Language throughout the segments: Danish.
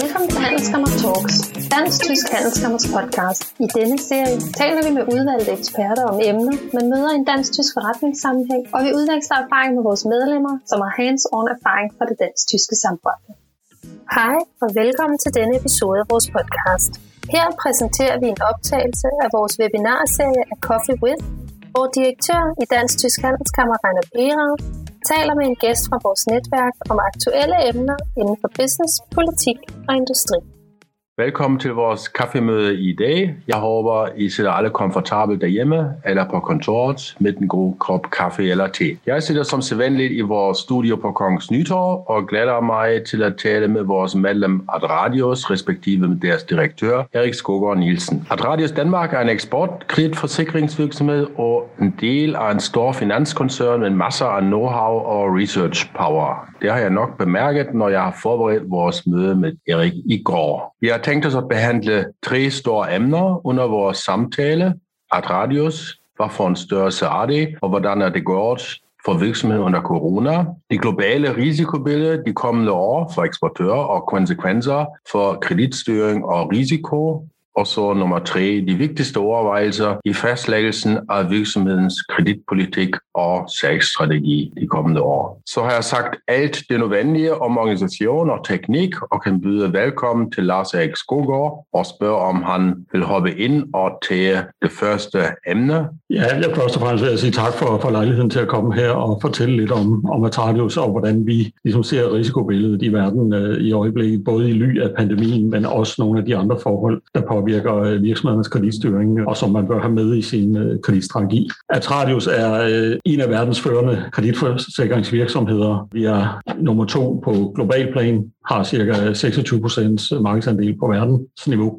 Velkommen til Handelskammer Talks, Dansk-Tysk Handelskammers podcast. I denne serie taler vi med udvalgte eksperter om emner, man møder i en dansk-tysk forretningssammenhæng, og vi udveksler erfaring med vores medlemmer, som har hands-on erfaring fra det dansk-tyske samfund. Hej og velkommen til denne episode af vores podcast. Her præsenterer vi en optagelse af vores webinarserie af Coffee With, hvor direktør i Dansk Tysk Handelskammer Rainer Behrer taler med en gæst fra vores netværk om aktuelle emner inden for business, politik og industri. Velkommen til vores kaffemøde i dag. Jeg håber, I sidder alle komfortabelt derhjemme eller på kontoret med en god kop kaffe eller te. Jeg sidder som sædvanligt i vores studio på Kongens Nytorv og glæder mig til at tale med vores medlem Adradios, respektive med deres direktør, Erik Skogård Nielsen. Adradios Danmark er en eksportkreditforsikringsvirksomhed og en del af en stor finanskoncern med masser af know-how og research power. Det har jeg nok bemærket, når jeg har forberedt vores møde med Erik i går. Vi har tænkt os at behandle tre store emner under vores samtale. At radius, hvad for en størrelse er det, og hvordan er det gået for virksomheden under corona, det globale risikobillede de kommende år for eksportører og konsekvenser for kreditstyring og risiko, og så nummer tre, de vigtigste overvejelser i fastlæggelsen af virksomhedens kreditpolitik og salgsstrategi de kommende år. Så har jeg sagt alt det nødvendige om organisation og teknik, og kan byde velkommen til Lars Erik Skogård og spørge, om han vil hoppe ind og tage det første emne. Ja, jeg først og fremmest vil jeg sige tak for, for lejligheden til at komme her og fortælle lidt om, om Atradius og hvordan vi ligesom ser risikobilledet i verden øh, i øjeblikket, både i ly af pandemien, men også nogle af de andre forhold, der påvirker påvirker øh, virksomhedernes kreditstyring, øh, og som man bør have med i sin øh, kreditstrategi. Atradius er øh, en af verdens førende kreditforsikringsvirksomheder. Vi er nummer to på global plan har cirka 26 procent markedsandel på verdensniveau.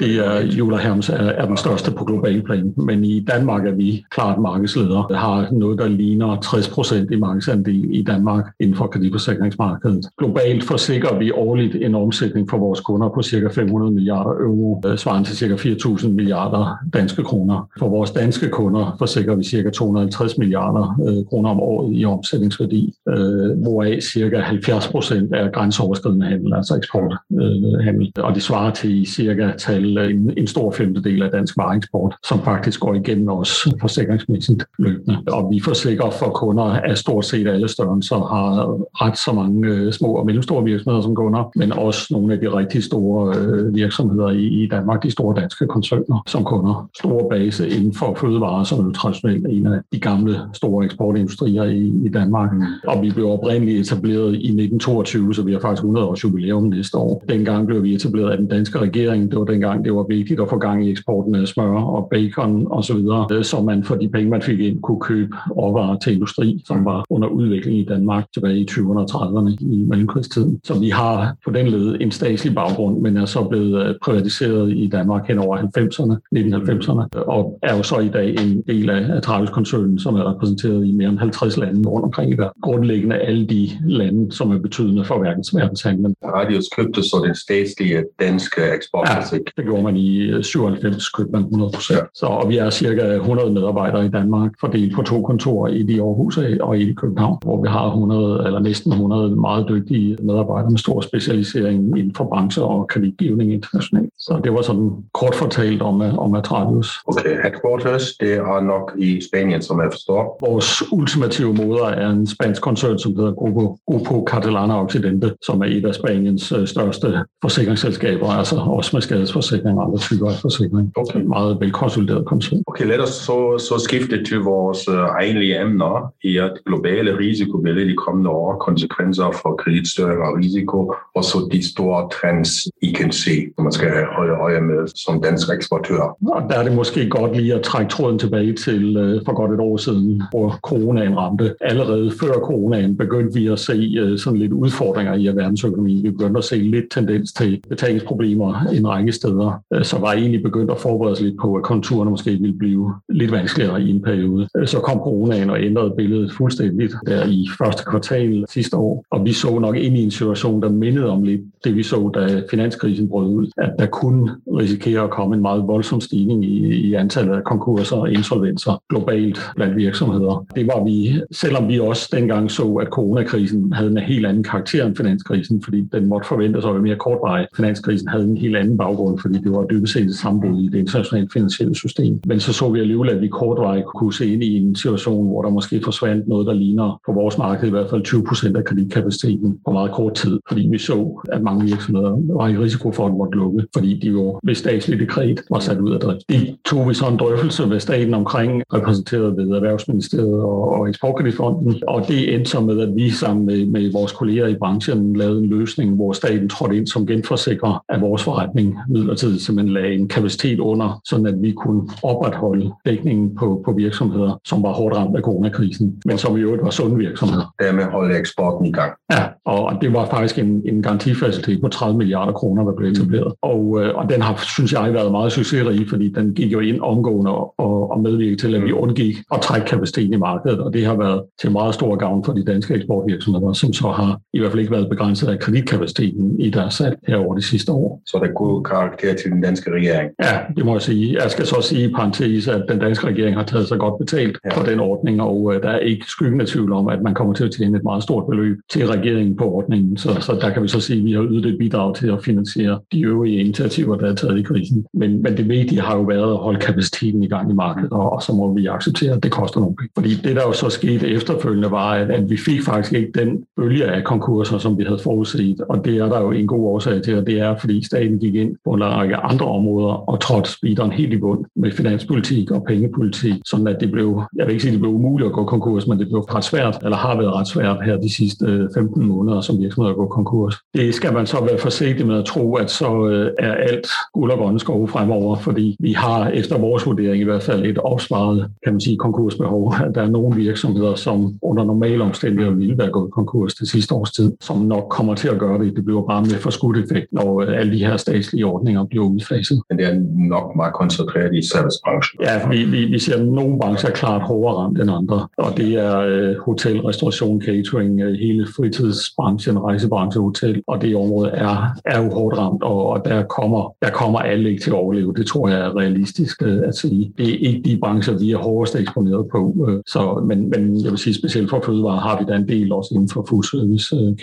Det er Jula Herms er, er den største på global plan, men i Danmark er vi klart markedsleder. Har noget, der ligner 60 procent i markedsandel i Danmark inden for kreditforsikringsmarkedet. Globalt forsikrer vi årligt en omsætning for vores kunder på cirka 500 milliarder euro, øh, svarende til cirka 4.000 milliarder danske kroner. For vores danske kunder forsikrer vi cirka 250 milliarder øh, kroner om året i omsætningsværdi, øh, hvoraf cirka 70 procent er grænseoverskridende grænseoverskridende handel, altså eksporthandel. Øh, og det svarer til cirka tal en, en stor femtedel af dansk vareeksport, som faktisk går igennem os forsikringsmæssigt løbende. Og vi forsikrer for kunder af stort set alle størrelser, har ret så mange øh, små og mellemstore virksomheder som kunder, men også nogle af de rigtig store øh, virksomheder i, i Danmark, de store danske koncerner som kunder. Store base inden for fødevarer, som er traditionelt en af de gamle store eksportindustrier i, i Danmark. Mm. Og vi blev oprindeligt etableret i 1922, så vi har faktisk 100 års jubilæum næste år. Dengang blev vi etableret af den danske regering. Det var dengang, det var vigtigt at få gang i eksporten af smør og bacon osv., så, øh, så man for de penge, man fik ind, kunne købe råvarer til industri, som var under udvikling i Danmark tilbage i 20'erne og 30'erne i mellemkrigstiden. Så vi har på den led en statslig baggrund, men er så blevet øh, privatiseret i Danmark hen over 90'erne, 1990'erne, øh, og er jo så i dag en del af Travis-koncernen, som er repræsenteret i mere end 50 lande rundt omkring i verden. Grundlæggende alle de lande, som er betydende for verdensmær verdenshandlen. Radius købte så den statslige danske eksportfabrik. Ja, det gjorde man i 97, øh, købte man 100 procent. Så, og vi er cirka 100 medarbejdere i Danmark, fordelt på to kontorer, i i Aarhus og i København, hvor vi har 100 eller næsten 100 meget dygtige medarbejdere med stor specialisering inden for brancher og kreditgivning internationalt. Så det var sådan kort fortalt om, øh, om Atradius. Okay, headquarters, det er nok i Spanien, som jeg forstår. Vores ultimative moder er en spansk koncern, som hedder Grupo, Grupo Catalana Occidente, som som er et af Spaniens øh, største forsikringsselskaber, altså også med skadesforsikring og andre typer af forsikring. Okay. Meget velkonsolideret koncern. Okay, lad os så, så skifte til vores uh, egentlige emner i at globale risikobillede de kommende år, konsekvenser for kreditstyring og risiko, og så de store trends, I kan se, som man skal holde øje med som dansk eksportør. Og der er det måske godt lige at trække tråden tilbage til uh, for godt et år siden, hvor coronaen ramte. Allerede før coronaen begyndte vi at se sådan lidt udfordringer i at være verdensøkonomi. Vi begyndte at se lidt tendens til betalingsproblemer en række steder, øh, så var egentlig begyndt at forberede sig lidt på, at konturerne måske ville blive lidt vanskeligere i en periode. Øh, så kom coronaen og ændrede billedet fuldstændigt der i første kvartal sidste år, og vi så nok ind i en situation, der mindede om lidt det, vi så, da finanskrisen brød ud, at der kunne risikere at komme en meget voldsom stigning i, i antallet af konkurser og insolvenser globalt blandt virksomheder. Det var vi, selvom vi også dengang så, at coronakrisen havde en helt anden karakter end finanskrisen, finanskrisen, fordi den måtte forventes at være mere kortvarig. Finanskrisen havde en helt anden baggrund, fordi det var dybest set et sambrud i det internationale finansielle system. Men så så vi alligevel, at vi kortvarigt kunne se ind i en situation, hvor der måske forsvandt noget, der ligner på vores marked i hvert fald 20 procent af kreditkapaciteten på meget kort tid, fordi vi så, at mange virksomheder var i risiko for at måtte lukke, fordi de jo ved statsligt dekret var sat ud af drift. Det tog vi så en drøftelse med staten omkring, repræsenteret ved Erhvervsministeriet og, og Eksportkreditfonden, og det endte så med, at vi sammen med, med vores kolleger i branchen lavede en løsning, hvor staten trådte ind som genforsikrer af vores forretning midlertidigt, simpelthen lagde en kapacitet under, sådan at vi kunne opretholde dækningen på, på virksomheder, som var hårdt ramt af coronakrisen, men som i øvrigt var sunde virksomheder. Dermed holde eksporten i gang. Ja, og det var faktisk en, en garantifacilitet på 30 milliarder kroner, der blev etableret. Og, øh, og den har, synes jeg, været meget succesrig, fordi den gik jo ind omgående og, og medvirkede til, at vi undgik at trække kapaciteten i markedet, og det har været til meget stor gavn for de danske eksportvirksomheder, som så har i hvert fald ikke været begrænset af kreditkapaciteten i deres salg her over de sidste år. Så der er god karakter til den danske regering? Ja, det må jeg sige. Jeg skal så sige i parentes, at den danske regering har taget sig godt betalt ja. for den ordning, og uh, der er ikke skyggen af tvivl om, at man kommer til at tjene et meget stort beløb til regeringen på ordningen. Så, så der kan vi så sige, at vi har ydet et bidrag til at finansiere de øvrige initiativer, der er taget i krisen. Men, men det vigtige har jo været at holde kapaciteten i gang i markedet, og, og så må vi acceptere, at det koster nogle penge. Fordi det, der jo så skete efterfølgende, var, at, at vi fik faktisk ikke den bølge af konkurser, som vi havde forudset. Og det er der jo en god årsag til, og det er, fordi staten gik ind på en række andre områder og trådte speederen helt i bund med finanspolitik og pengepolitik, sådan at det blev, jeg vil ikke sige, det blev umuligt at gå konkurs, men det blev ret svært, eller har været ret svært her de sidste øh, 15 måneder som virksomheder at gå konkurs. Det skal man så være forsigtig med at tro, at så øh, er alt guld og grønne skove fremover, fordi vi har efter vores vurdering i hvert fald et opsparet, kan man sige, konkursbehov. Der er nogle virksomheder, som under normale omstændigheder ville være gået konkurs det sidste års tid, som nok kommer til at gøre det. Det bliver bare med forskudt effekt, når øh, alle de her statslige ordninger bliver udfaset. Men det er nok meget koncentreret i servicebranchen. Ja, vi, vi, vi ser, at nogle brancher er klart hårdere ramt end andre, og det er øh, hotel, restauration, catering, øh, hele fritidsbranchen, rejsebranche, hotel, og det område er, er jo hårdt ramt, og, og der, kommer, der kommer alle ikke til at overleve. Det tror jeg er realistisk øh, at sige. Det er ikke de brancher, vi er hårdest eksponeret på, øh, så, men, men jeg vil sige specielt for fødevare har vi da en del også inden for food service øh,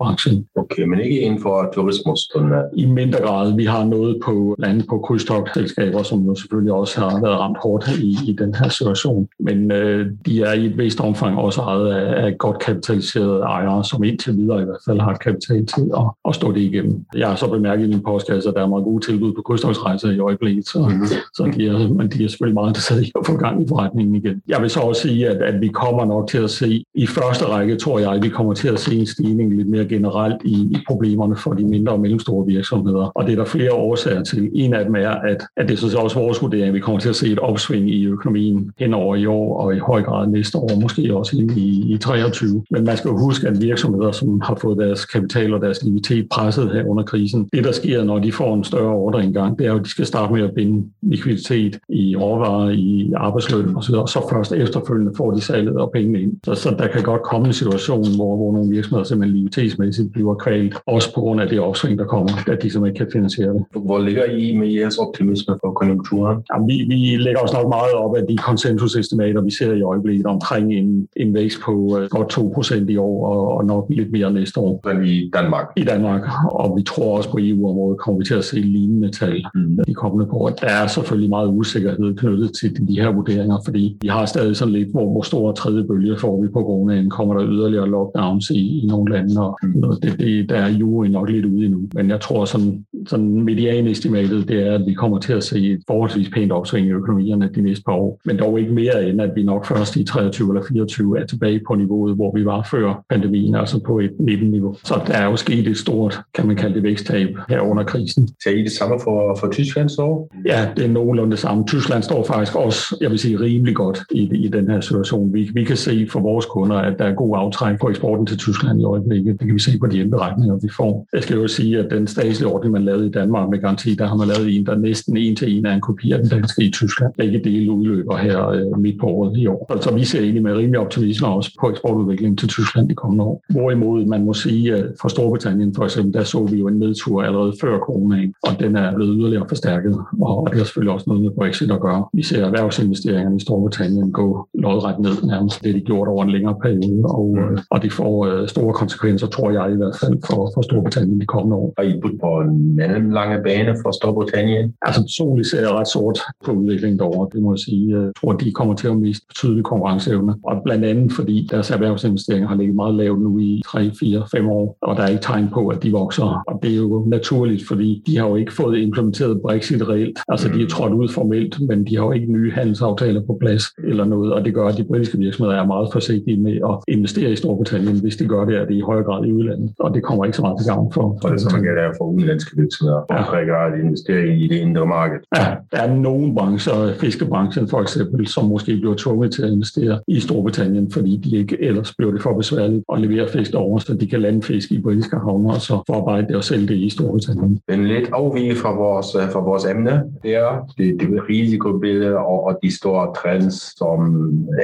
catering-branchen. Okay, men ikke inden for turismus? I mindre grad. Vi har noget på landet på krydstogt-selskaber, som jo selvfølgelig også har været ramt hårdt i, i den her situation. Men øh, de er i et vist omfang også ejet af, af godt kapitaliserede ejere, som indtil videre i hvert fald har kapital til at, at stå det igennem. Jeg har så bemærket i min postkasse, at der er meget gode tilbud på krydstogtsrejser i øjeblikket, så, mm-hmm. så de, er, men de er selvfølgelig meget interesserede i at få gang i forretningen igen. Jeg vil så også sige, at, at vi kommer nok til at se, i første række tror jeg, at vi kommer til at se en stigning lidt mere generelt i, i problemerne for de mindre og mellemstore virksomheder. Og det er der flere årsager til. En af dem er, at, at det synes så også vores vurdering, at vi kommer til at se et opsving i økonomien hen over i år og i høj grad næste år, måske også ind i, i 23. Men man skal jo huske, at virksomheder, som har fået deres kapital og deres likviditet presset her under krisen, det der sker, når de får en større ordre engang, det er jo, at de skal starte med at binde likviditet i råvarer, i arbejdsløn osv., og så først efterfølgende får de salget og pengene ind. Så, så der kan godt komme en situation, hvor, hvor nogle virksomheder simpelthen likviditetsmæssigt bliver kvalt, også på grund af det opsving, der kommer, at de simpelthen kan finansiere det. Hvor ligger I med jeres optimisme for konjunkturen? Jamen, vi, vi lægger os nok meget op af de konsensusestimater, vi ser i øjeblikket omkring en, en vækst på uh, godt 2% i år, og, og nok lidt mere næste år. Men i Danmark? I Danmark, og vi tror også på EU-området kommer vi til at se lignende tal mm. de kommende år. Der er selvfølgelig meget usikkerhed knyttet til de her vurderinger, fordi vi har stadig sådan lidt, hvor, hvor stor tredje bølge får vi på coronaen, kommer der yderligere lockdowns i, i nogle lande, og mm. Det, det, der er jo nok lidt ude endnu. Men jeg tror sådan, sådan medianestimatet, det er, at vi kommer til at se et forholdsvis pænt opsving i økonomierne de næste par år, men dog ikke mere end, at vi nok først i 23 eller 24 er tilbage på niveauet, hvor vi var før pandemien, altså på et 19-niveau. Så der er jo sket et stort, kan man kalde det, væksttab her under krisen. Ser I det samme for, for Tyskland så? Ja, det er nogenlunde det samme. Tyskland står faktisk også, jeg vil sige, rimelig godt i, i den her situation. Vi, vi kan se for vores kunder, at der er god aftræk på eksporten til Tyskland i øjeblikket. Det kan vi se på de indberetninger, vi får. Jeg skal jo sige, at den statslige ordning, man lavet i Danmark med garanti, der har man lavet en, der næsten en til en er en kopi af den danske i Tyskland. Begge dele udløber her øh, midt på året i år. Så vi ser egentlig med rimelig optimisme også på eksportudviklingen til Tyskland de kommende år. Hvorimod man må sige, at fra Storbritannien for eksempel, der så vi jo en nedtur allerede før coronaen, og den er blevet yderligere forstærket, og det har selvfølgelig også noget med Brexit at gøre. Vi ser erhvervsinvesteringerne i Storbritannien gå lodret ned nærmest det, de gjort over en længere periode, og, mm. og det får øh, store konsekvenser, tror jeg i hvert fald, for, for Storbritannien de kommende år. Har I på en mellemlange bane for Storbritannien? Altså personligt ser jeg ret sort på udviklingen derovre, det må jeg sige. Jeg tror, de kommer til at miste betydelig konkurrenceevne, og blandt andet fordi deres erhvervsinvesteringer har ligget meget lavt nu i 3, 4, 5 år, og der er ikke tegn på, at de vokser. Og det er jo naturligt, fordi de har jo ikke fået implementeret Brexit reelt. Altså de er trådt ud formelt, men de har jo ikke nye handelsaftaler på plads eller noget, og det gør, at de britiske virksomheder er meget forsigtige med at investere i Storbritannien. Hvis de gør det, er det i højere grad i udlandet, og det kommer ikke så meget til gavn for. Og det er så man gælder for udenlandske virksomheder, ja. og investere i det indre marked. Ja, der er nogle brancher, fiskebranchen for eksempel, som måske bliver tvunget til at investere i Storbritannien, fordi de ikke ellers bliver det for besværligt at levere fisk over, så de kan lande fisk i britiske havne og så forarbejde det og sælge det i Storbritannien. En lidt afvige fra vores, øh, fra vores emne, det er det, det risikobillede og, og de store trends, som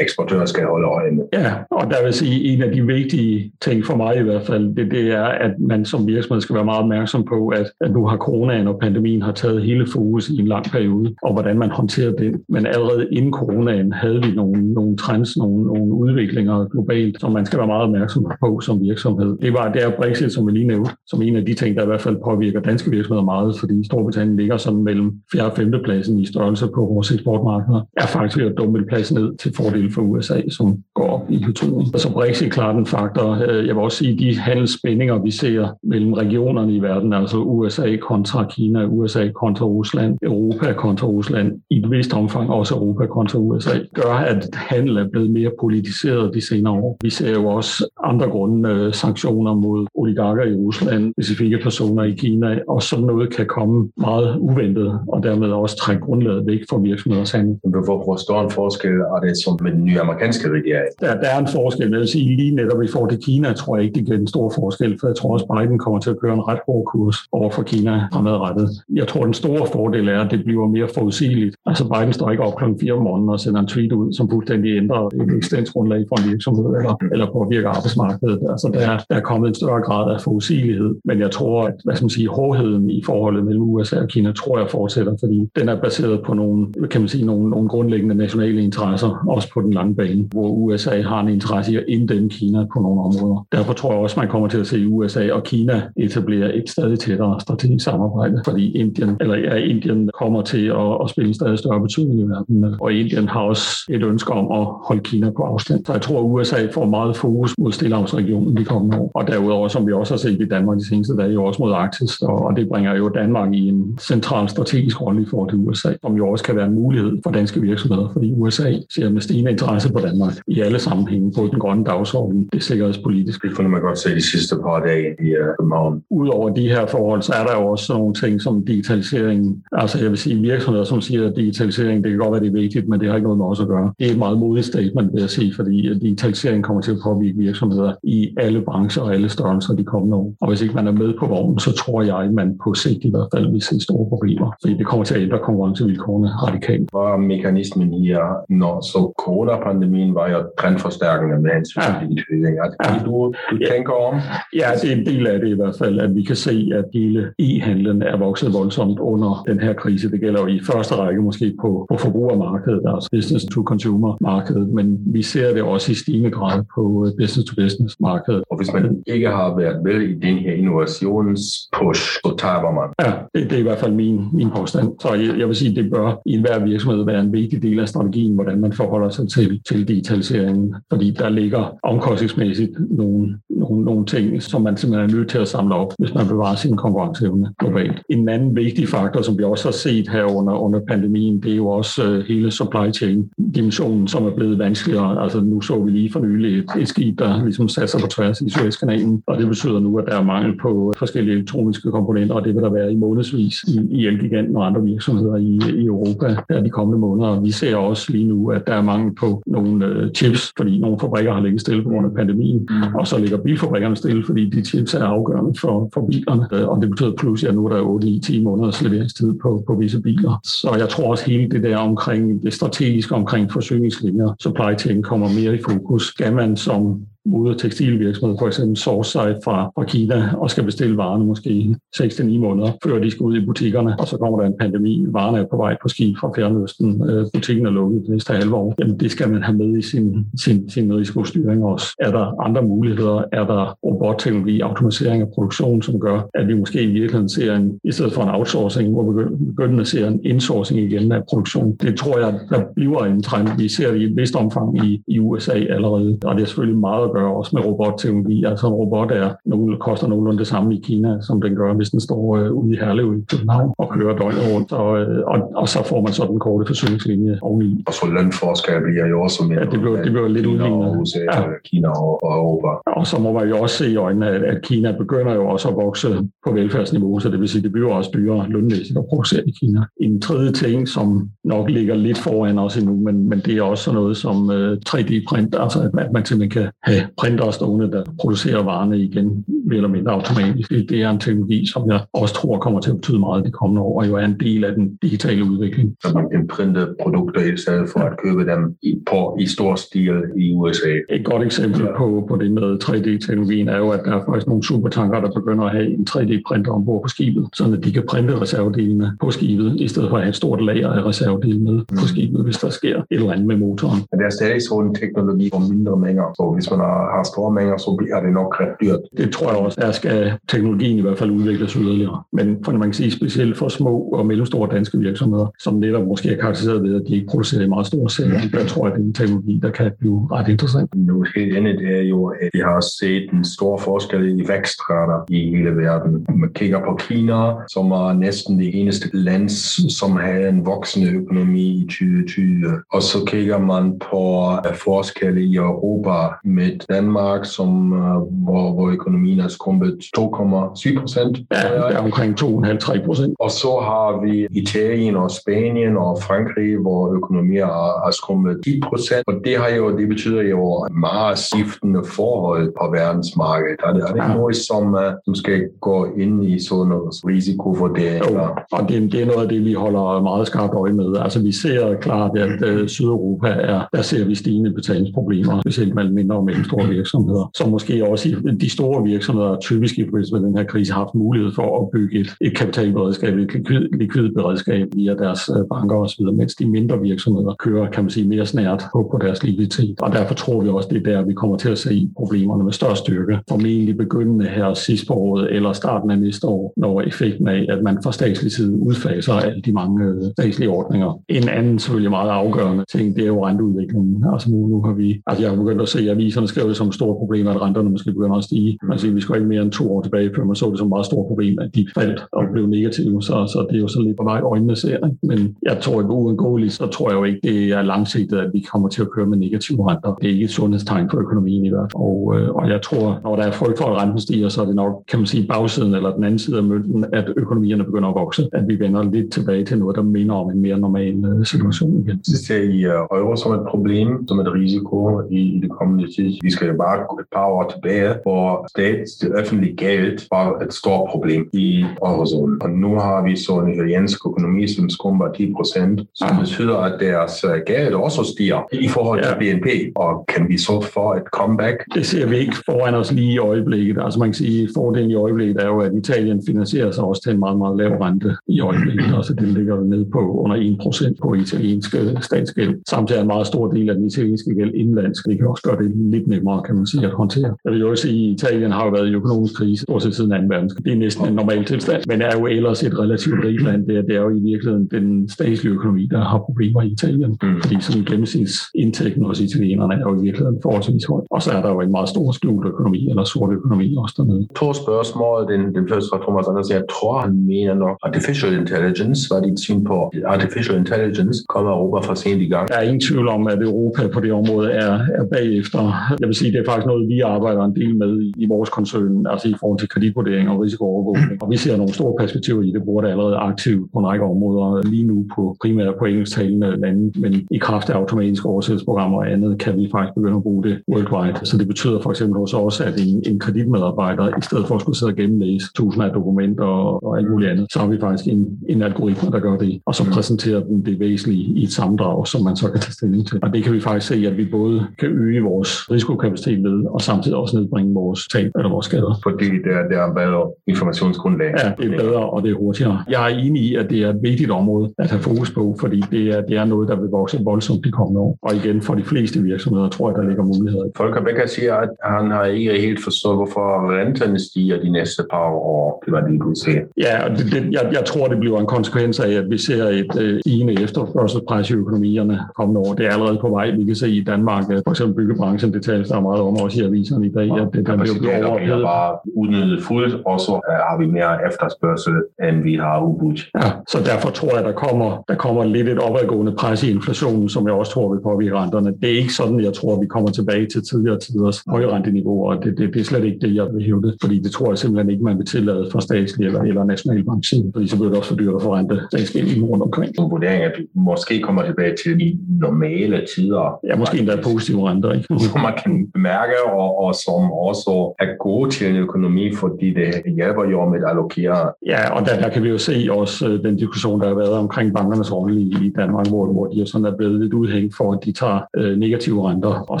eksportører skal holde øje med. Ja, og der vil sige, en af de vigtige ting for mig i hvert fald, det, det er, at man som virksomhed skal være meget opmærksom på, at, at nu har coronaen og pandemien har taget hele fokus i en lang periode, og hvordan man håndterer det. Men allerede inden coronaen havde vi nogle, nogle trends, nogle, nogle udviklinger globalt, som man skal være meget opmærksom på som virksomhed. Det var der Brexit, som vi lige nævnte, som en af de ting, der i hvert fald påvirker danske virksomheder meget, fordi Storbritannien ligger sådan mellem 4. og 5. pladsen i størrelse på vores eksportmarkeder, er faktisk ved at dumpe plads ned til fordel for USA, som går op i betydning. Så Brexit klart en faktor. Øh, jeg vil også sige, de handelsspændinger, vi ser mellem regionerne i verden, altså USA kontra Kina, USA kontra Rusland, Europa kontra Rusland, i et vist omfang også Europa kontra USA, gør, at handel er blevet mere politiseret de senere år. Vi ser jo også andre grunde øh, sanktioner mod oligarker i Rusland, specifikke personer i Kina, og sådan noget kan komme meget uventet, og dermed også trække grundlaget væk fra virksomheders handel. Hvor, hvor stor en forskel er det som med den nye amerikanske regering? Der, der er en forskel, men jeg vil sige, lige netop i forhold til Kina, tror jeg ikke, det en stor forskel, for jeg tror også, Biden kommer til at køre en ret hård kurs over for Kina fremadrettet. Jeg tror, den store fordel er, at det bliver mere forudsigeligt. Altså Biden står ikke op klokken 4 om morgenen og sender en tweet ud, som fuldstændig ændrer et eksistensgrundlag for en virksomhed eller, eller påvirker arbejdsmarkedet. Altså der, der er kommet en større grad af forudsigelighed, men jeg tror, at hvad skal man sige, hårdheden i forholdet mellem USA og Kina, tror jeg fortsætter, fordi den er baseret på nogle, kan man sige, nogle, nogle grundlæggende nationale interesser, også på den lange bane, hvor USA har en interesse i at inddæmme Kina på nogle områder. Derfor tror jeg også, man kommer til at se USA og Kina etablere et stadig tættere strategisk samarbejde, fordi Indien, eller ja, Indien kommer til at, at spille en stadig større betydning i verden, og Indien har også et ønske om at holde Kina på afstand. Så jeg tror, at USA får meget fokus mod Stillehavsregionen de kommende år, og derudover, som vi også har set i Danmark de seneste dage, jo også mod Arktis, og det bringer jo Danmark i en central strategisk rolle i forhold til USA, som jo også kan være en mulighed for danske virksomheder, fordi USA ser med stigende interesse på Danmark i alle sammenhænge, både den grønne dagsorden, det sikkerhedspolitiske. Det kunne man godt se de sidste par dage i uh, København. Udover de her forhold, så er der jo også nogle ting som digitalisering. Altså jeg vil sige virksomheder, som siger, at digitalisering, det kan godt være, det er vigtigt, men det har ikke noget med os at gøre. Det er et meget modigt statement, vil jeg sige, fordi digitalisering kommer til at påvirke virksomheder i alle brancher og alle størrelser de kommende år. Og hvis ikke man er med på vognen, så tror jeg, at man på sigt i hvert fald vil se store problemer, fordi det kommer til at ændre konkurrencevilkårene radikalt. Hvad er mekanismen her, når så coronapandemien var jo trendforstærkende med hensyn til digitalisering? Er det ja. du, du ja. tænker om? Ja, det er en del af det i hvert fald, at vi kan se, at hele e-handlen er vokset voldsomt under den her krise. Det gælder jo i første række måske på, på forbrugermarkedet, altså business to consumer markedet, men vi ser det også i stigende grad på business to business markedet. Og hvis man ikke har været med i den her innovationspush, så taber man. Ja, det, det er i hvert fald min, min påstand. Så jeg, jeg vil sige, at det bør i enhver virksomhed være en vigtig del af strategien, hvordan man forholder sig til, til digitaliseringen, fordi der ligger omkostningsmæssigt nogle, nogle, nogle ting, som man simpelthen er nødt til at samle op, hvis man bevarer sin konkurrenceevne globalt. En anden vigtig faktor, som vi også har set her under, under pandemien, det er jo også uh, hele supply chain dimensionen, som er blevet vanskeligere. Altså nu så vi lige for nylig et, et skib, der ligesom satte sig på tværs i Suezkanalen, og det betyder nu, at der er mangel på forskellige elektroniske komponenter, og det vil der være i månedsvis i, i Elgiganten og andre virksomheder i, i Europa der de kommende måneder. Vi ser også lige nu, at der er mangel på nogle uh, chips, fordi nogle fabrikker har ligget stille på grund af pandemien, mm. og så ligger fabrikkerne stille, fordi de chips er afgørende for, for bilerne, øh, og det betyder pludselig, at nu er der 8-10 måneders leveringstid på, på visse biler. Så jeg tror også hele det der omkring det strategiske omkring forsyningslinjer, supply chain kommer mere i fokus. Skal man som ude og tekstilvirksomhed, for eksempel source fra, fra Kina og skal bestille varerne måske 6-9 måneder, før de skal ud i butikkerne, og så kommer der en pandemi, varerne er på vej på ski fra Fjernøsten, øh, butikken er lukket det næste halve år. Jamen det skal man have med i sin, sin, sin risikostyring også. Er der andre muligheder? Er der robotteknologi, automatisering af produktion, som gør, at vi måske i virkeligheden ser en, i stedet for en outsourcing, hvor vi begynder at se en insourcing igen af produktion. Det tror jeg, der bliver en trend. Vi ser det i et vist omfang i, i USA allerede, og det er selvfølgelig meget gøre også med robotteknologi. Altså en robot er, nogle, koster nogenlunde det samme i Kina, som den gør, hvis den står øh, ude i Herlev i København og kører døgnet rundt. Og, øh, og, og så får man så den korte forsyningslinje oveni. Og så lønforskel bliver jo også mindre. Ja, det bliver, det bliver lidt udlignet. USA, ja. Kina og, og Europa. Og så må man jo også se i øjnene, at, at Kina begynder jo også at vokse på velfærdsniveau, så det vil sige, at det bliver også dyrere lønmæssigt at producere i Kina. En tredje ting, som nok ligger lidt foran os endnu, men, men det er også noget som uh, 3D-print, altså at, at man simpelthen kan have printere stående, der producerer varerne igen mere eller mindre automatisk. Det er en teknologi, som jeg også tror kommer til at betyde meget de kommende år, og jo er en del af den digitale udvikling. Så man kan printe produkter i stedet for at købe dem i, på, i stor stil i USA. Et godt eksempel på, på det med 3D-teknologien er jo, at der er faktisk nogle supertanker, der begynder at have en 3D-printer ombord på skibet, så de kan printe reservedelene på skibet, i stedet for at have et stort lager af reservedele med mm. på skibet, hvis der sker et eller andet med motoren. Men det er stadig sådan en teknologi for mindre mængder, så hvis man har, har store mængder, så bliver det nok ret dyrt. Det tror jeg også. Der skal teknologien i hvert fald udvikles yderligere. Men for man kan sige specielt for små og mellemstore danske virksomheder, som netop måske er karakteriseret ved, at de ikke producerer i meget store serier, der tror jeg, det er en teknologi, der kan blive ret interessant. Nu helt andet er jo, at vi har set en stor forskel i vækstrater i hele verden. Man kigger på Kina, som er næsten det eneste land, som har en voksende økonomi i 2020. Og så kigger man på forskelle i Europa med Danmark, som, øh, hvor, hvor økonomien er skrumpet 2,7 procent. Ja, det er omkring 2,5-3 procent. Og så har vi Italien og Spanien og Frankrig, hvor økonomien er, er skrumpet 10 procent. Og det, har jo, det betyder jo meget skiftende forhold på verdensmarkedet. Er det, er det ja. noget, som, uh, som skal gå ind i sådan noget risikovurdering? Jo, og det, det er noget af det, vi holder meget skarpt øje med. Altså vi ser klart, at uh, Sydeuropa er, der ser vi stigende betalingsproblemer, specielt mellem mindre og mellemstore virksomheder, som måske også i de store virksomheder typisk i forbindelse med den her krise har haft mulighed for at bygge et, et kapitalberedskab, et likvid, likvid beredskab via deres øh, banker osv., mens de mindre virksomheder kører, kan man sige, mere snært på, på deres likviditet. Og derfor tror vi også, det er der, vi kommer til at se problemerne med større styrke. Formentlig begyndende her sidst på året eller starten af næste år, når effekten af, at man fra statslig side udfaser alle de mange øh, statslige ordninger. En anden selvfølgelig meget afgørende ting, det er jo renteudviklingen. Altså nu, nu har vi, altså jeg har begyndt at se, at aviserne beskrev det som et stort problem, at renterne måske begynder at stige. Man siger, vi skal ikke mere end to år tilbage, før man så det som et meget stort problem, at de faldt og blev negative. Så, så det er jo så lidt på vej øjnene ser. Ikke? Men jeg tror ikke uundgåeligt, så tror jeg jo ikke, det er langsigtet, at vi kommer til at køre med negative renter. Det er ikke et sundhedstegn for økonomien i hvert fald. Og, øh, og jeg tror, når der er frygt for, at renten stiger, så er det nok, kan man sige, bagsiden eller den anden side af mønten, at økonomierne begynder at vokse. At vi vender lidt tilbage til noget, der minder om en mere normal øh, situation igen. Det ser I øh, euro som et problem, som et risiko i, i det kommende tid. Vi skal jo bare et par år tilbage, hvor stats, det offentlige gæld var et stort problem i eurozonen. Og nu har vi så en italiensk økonomi, som skrumper 10 procent, som betyder, at deres øh, gæld også stiger i forhold til ja. BNP. Og kan vi så få et comeback? Det ser vi ikke foran os lige i øjeblikket. Altså man kan sige, fordelen i øjeblikket er jo, at Italien finansierer sig også til en meget, meget lav rente i øjeblikket. Altså den ligger ned på under 1 procent på italienske statsgæld. Samtidig er en meget stor del af den italienske gæld indlandsk. Det kan også gøre det lidt nemmere, kan man sige, at håndtere. Jeg vil jo også sige, at Italien har jo været i økonomisk krise stort set siden 2. verdenskrig. Det er næsten en normal tilstand, men er jo ellers et relativt rigt land. Det er, det er jo i virkeligheden den statslige økonomi, der har problemer i Italien. Mm. Fordi sådan gennemsnitsindtægten hos italienerne er jo i virkeligheden forholdsvis høj. Og så er der jo en meget stor skjult økonomi, eller sort økonomi også dernede. To spørgsmål. Den, den første fra Thomas Anders. Jeg tror, han mener nok artificial intelligence. Var dit syn på artificial intelligence? Kommer Europa for sent i gang? Der er ingen tvivl om, at Europa på det område er, er bagefter. Jeg vil sige, det er faktisk noget, vi arbejder en del med i, i vores koncern, altså i forhold til kreditvurdering og risikoovervågning. Og vi ser nogle store perspektiver i det, bruger det allerede aktivt på en række områder, lige nu på primært på engelsktalende lande, men i kraft af automatiske oversættelsesprogrammer og andet, kan vi faktisk begynde at bruge det worldwide. Så det betyder for eksempel hos os, at en, en kreditmedarbejder, i stedet for at skulle sidde og gennemlæse tusinder af dokumenter og, og alt muligt andet, så har vi faktisk en, en algoritme, der gør det, og så præsenterer den det væsentlige i et sammendrag, som man så kan tage stilling til. Og det kan vi faktisk se, at vi både kan øge vores risikokapacitet ved, og samtidig også nedbringe vores tab eller vores skader. Fordi det er, det er bedre informationsgrundlag. Ja, det er bedre, og det er hurtigere. Jeg er enig i, at det er et vigtigt område at have fokus på, fordi det er, det er noget, der vil vokse voldsomt de kommende år. Og igen, for de fleste virksomheder tror jeg, der ligger muligheder. Folker Becker siger, at han har ikke helt forstået, hvorfor renterne stiger de næste par år. Det var det, du siger. Ja, det, det, jeg, jeg tror, det bliver en konsekvens af, at vi ser et øh, stigende efterspørgselspres i økonomierne kommende år. Det er allerede på vej. Vi kan se i Danmark, at for eksempel byggebranchen, det tales der meget om også i aviserne i dag, at det der bliver overophedet. bare udnyttet fuldt, og så har vi mere efterspørgsel, end vi har udbud. Ja, så derfor tror jeg, der kommer, der kommer lidt et opadgående pres i inflationen, som jeg også tror vil påvirke renterne. Det er ikke sådan, jeg tror, vi kommer tilbage til tidligere tiders høje renteniveauer. Det, det, det er slet ikke det, jeg vil hævde, fordi det tror jeg simpelthen ikke, man vil tillade for statslige eller, eller nationalbank side, fordi så bliver det også for dyrt at få rente statsgæld rundt omkring. En vurdering, at vi måske kommer tilbage til de normale tider. Ja, måske endda positive renter, ikke? Som man kan bemærke, og, og som også er gode til en økonomi, fordi det hjælper jo med at allokere. Ja, og der, der kan vi jo se også øh, den diskussion, der har været omkring bankernes rolle i, i Danmark, hvor, hvor de er sådan er blevet lidt udhængt for, at de tager øh, negative renter, og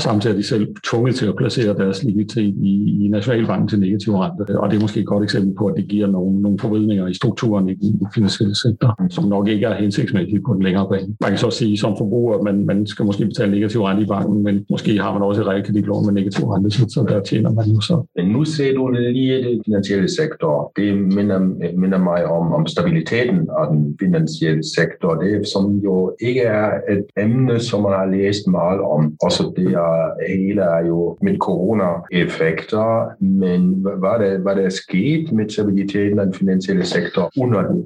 samtidig er de selv tvunget til at placere deres likviditet i, i Nationalbanken til negative renter. Og det er måske et godt eksempel på, at det giver nogle, nogle forvridninger i strukturen i den finansielle sektor, som nok ikke er hensigtsmæssigt på den længere bane. Man kan så sige som forbruger, at man, man skal måske betale negativ rente i banken, men måske har man også et realkreditlån med negativ rente, så der tjener man jo så. Men nu ser du lige det finansielle sektor. Det minder, minder mig om, om stabiliteten af den finansielle sektor. Det som jo ikke er et emne, som man har læst meget om. Også det er, hele er jo med corona-effekter, men hvad der, hvad der er sket med stabiliteten af den finansielle sektor under det?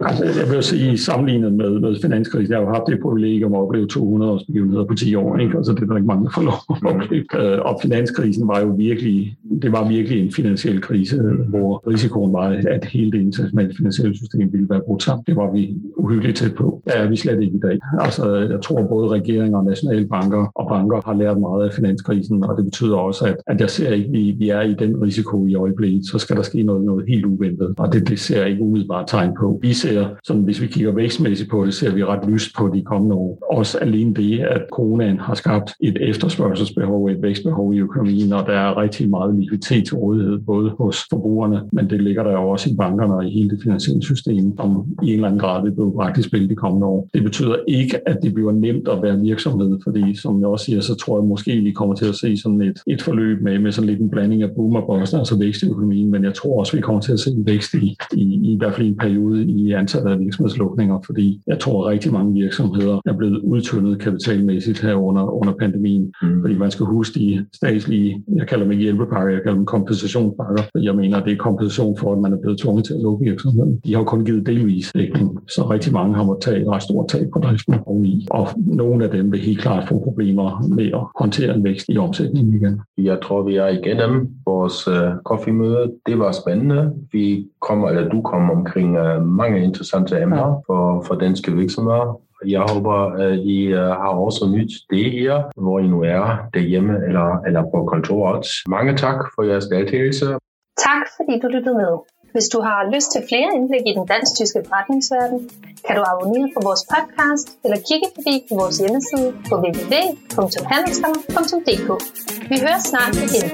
Altså, jeg vil sige, sammenlignet med, med finanskrisen, jeg har jo haft det privilegium at opleve 200 års begivenheder på 10 år, ikke? altså det er der ikke mange, der får lov at opleve. Øh, og finanskrisen var jo virkelig, det var virkelig en finansiel krise, hvor risikoen var, at hele det internationale finansielle system ville være brudt sammen. Det var vi uhyggeligt tæt på. Det er vi slet ikke i dag. Altså, jeg tror, både regeringer og nationalbanker og banker har lært meget af finanskrisen, og det betyder også, at, at jeg ser ikke, at vi, vi er i den risiko i øjeblikket, så skal der ske noget, noget helt uventet, og det, det ser jeg ikke umiddelbart tegn på. Vi ser, sådan, hvis vi kigger vækstmæssigt på det, ser vi ret lyst på de kommende år. Også alene det, at coronaen har skabt et efterspørgselsbehov, et vækstbehov i økonomien, og der er rigtig meget likviditet til rådighed, både hos forbrugerne, men det ligger der jo også i bankerne og i hele det finansielle system, som i en eller anden grad vil blive bragt i spil de kommende år. Det betyder ikke, at det bliver nemt at være virksomhed, fordi som jeg også siger, så tror jeg måske, vi kommer til at se sådan et, et forløb med, med sådan lidt en blanding af boom og bust, altså vækst i økonomien, men jeg tror også, vi kommer til at se en vækst i, i, i hvert fald en periode i antallet af virksomhedslukninger, fordi jeg tror, at rigtig mange virksomheder er blevet udtyndet kapitalmæssigt her under, under pandemien. Mm. Fordi man skal huske de statslige, jeg kalder dem ikke hjælpepakker, jeg kalder dem kompensationspakker. Jeg mener, det er kompensation for, at man er blevet tvunget til at lukke virksomheden. De har jo kun givet delvis dækning, så rigtig mange har måttet tage et ret stort tab på driften oveni. Og nogle af dem vil helt klart få problemer med at håndtere en vækst i omsætningen igen. Jeg tror, vi er igennem vores uh, koffemøde. Det var spændende. Vi kommer, eller du kommer omkring uh, mange interessante emner ja. for, for danske virksomheder. Jeg håber, at I øh, har også nyt det her, hvor I nu er derhjemme eller, eller på kontoret. Mange tak for jeres deltagelse. Tak, fordi du lyttede med. Hvis du har lyst til flere indblik i den dansk-tyske forretningsverden, kan du abonnere på vores podcast eller kigge forbi på vores hjemmeside på www.handelskammer.dk. Vi høres snart igen.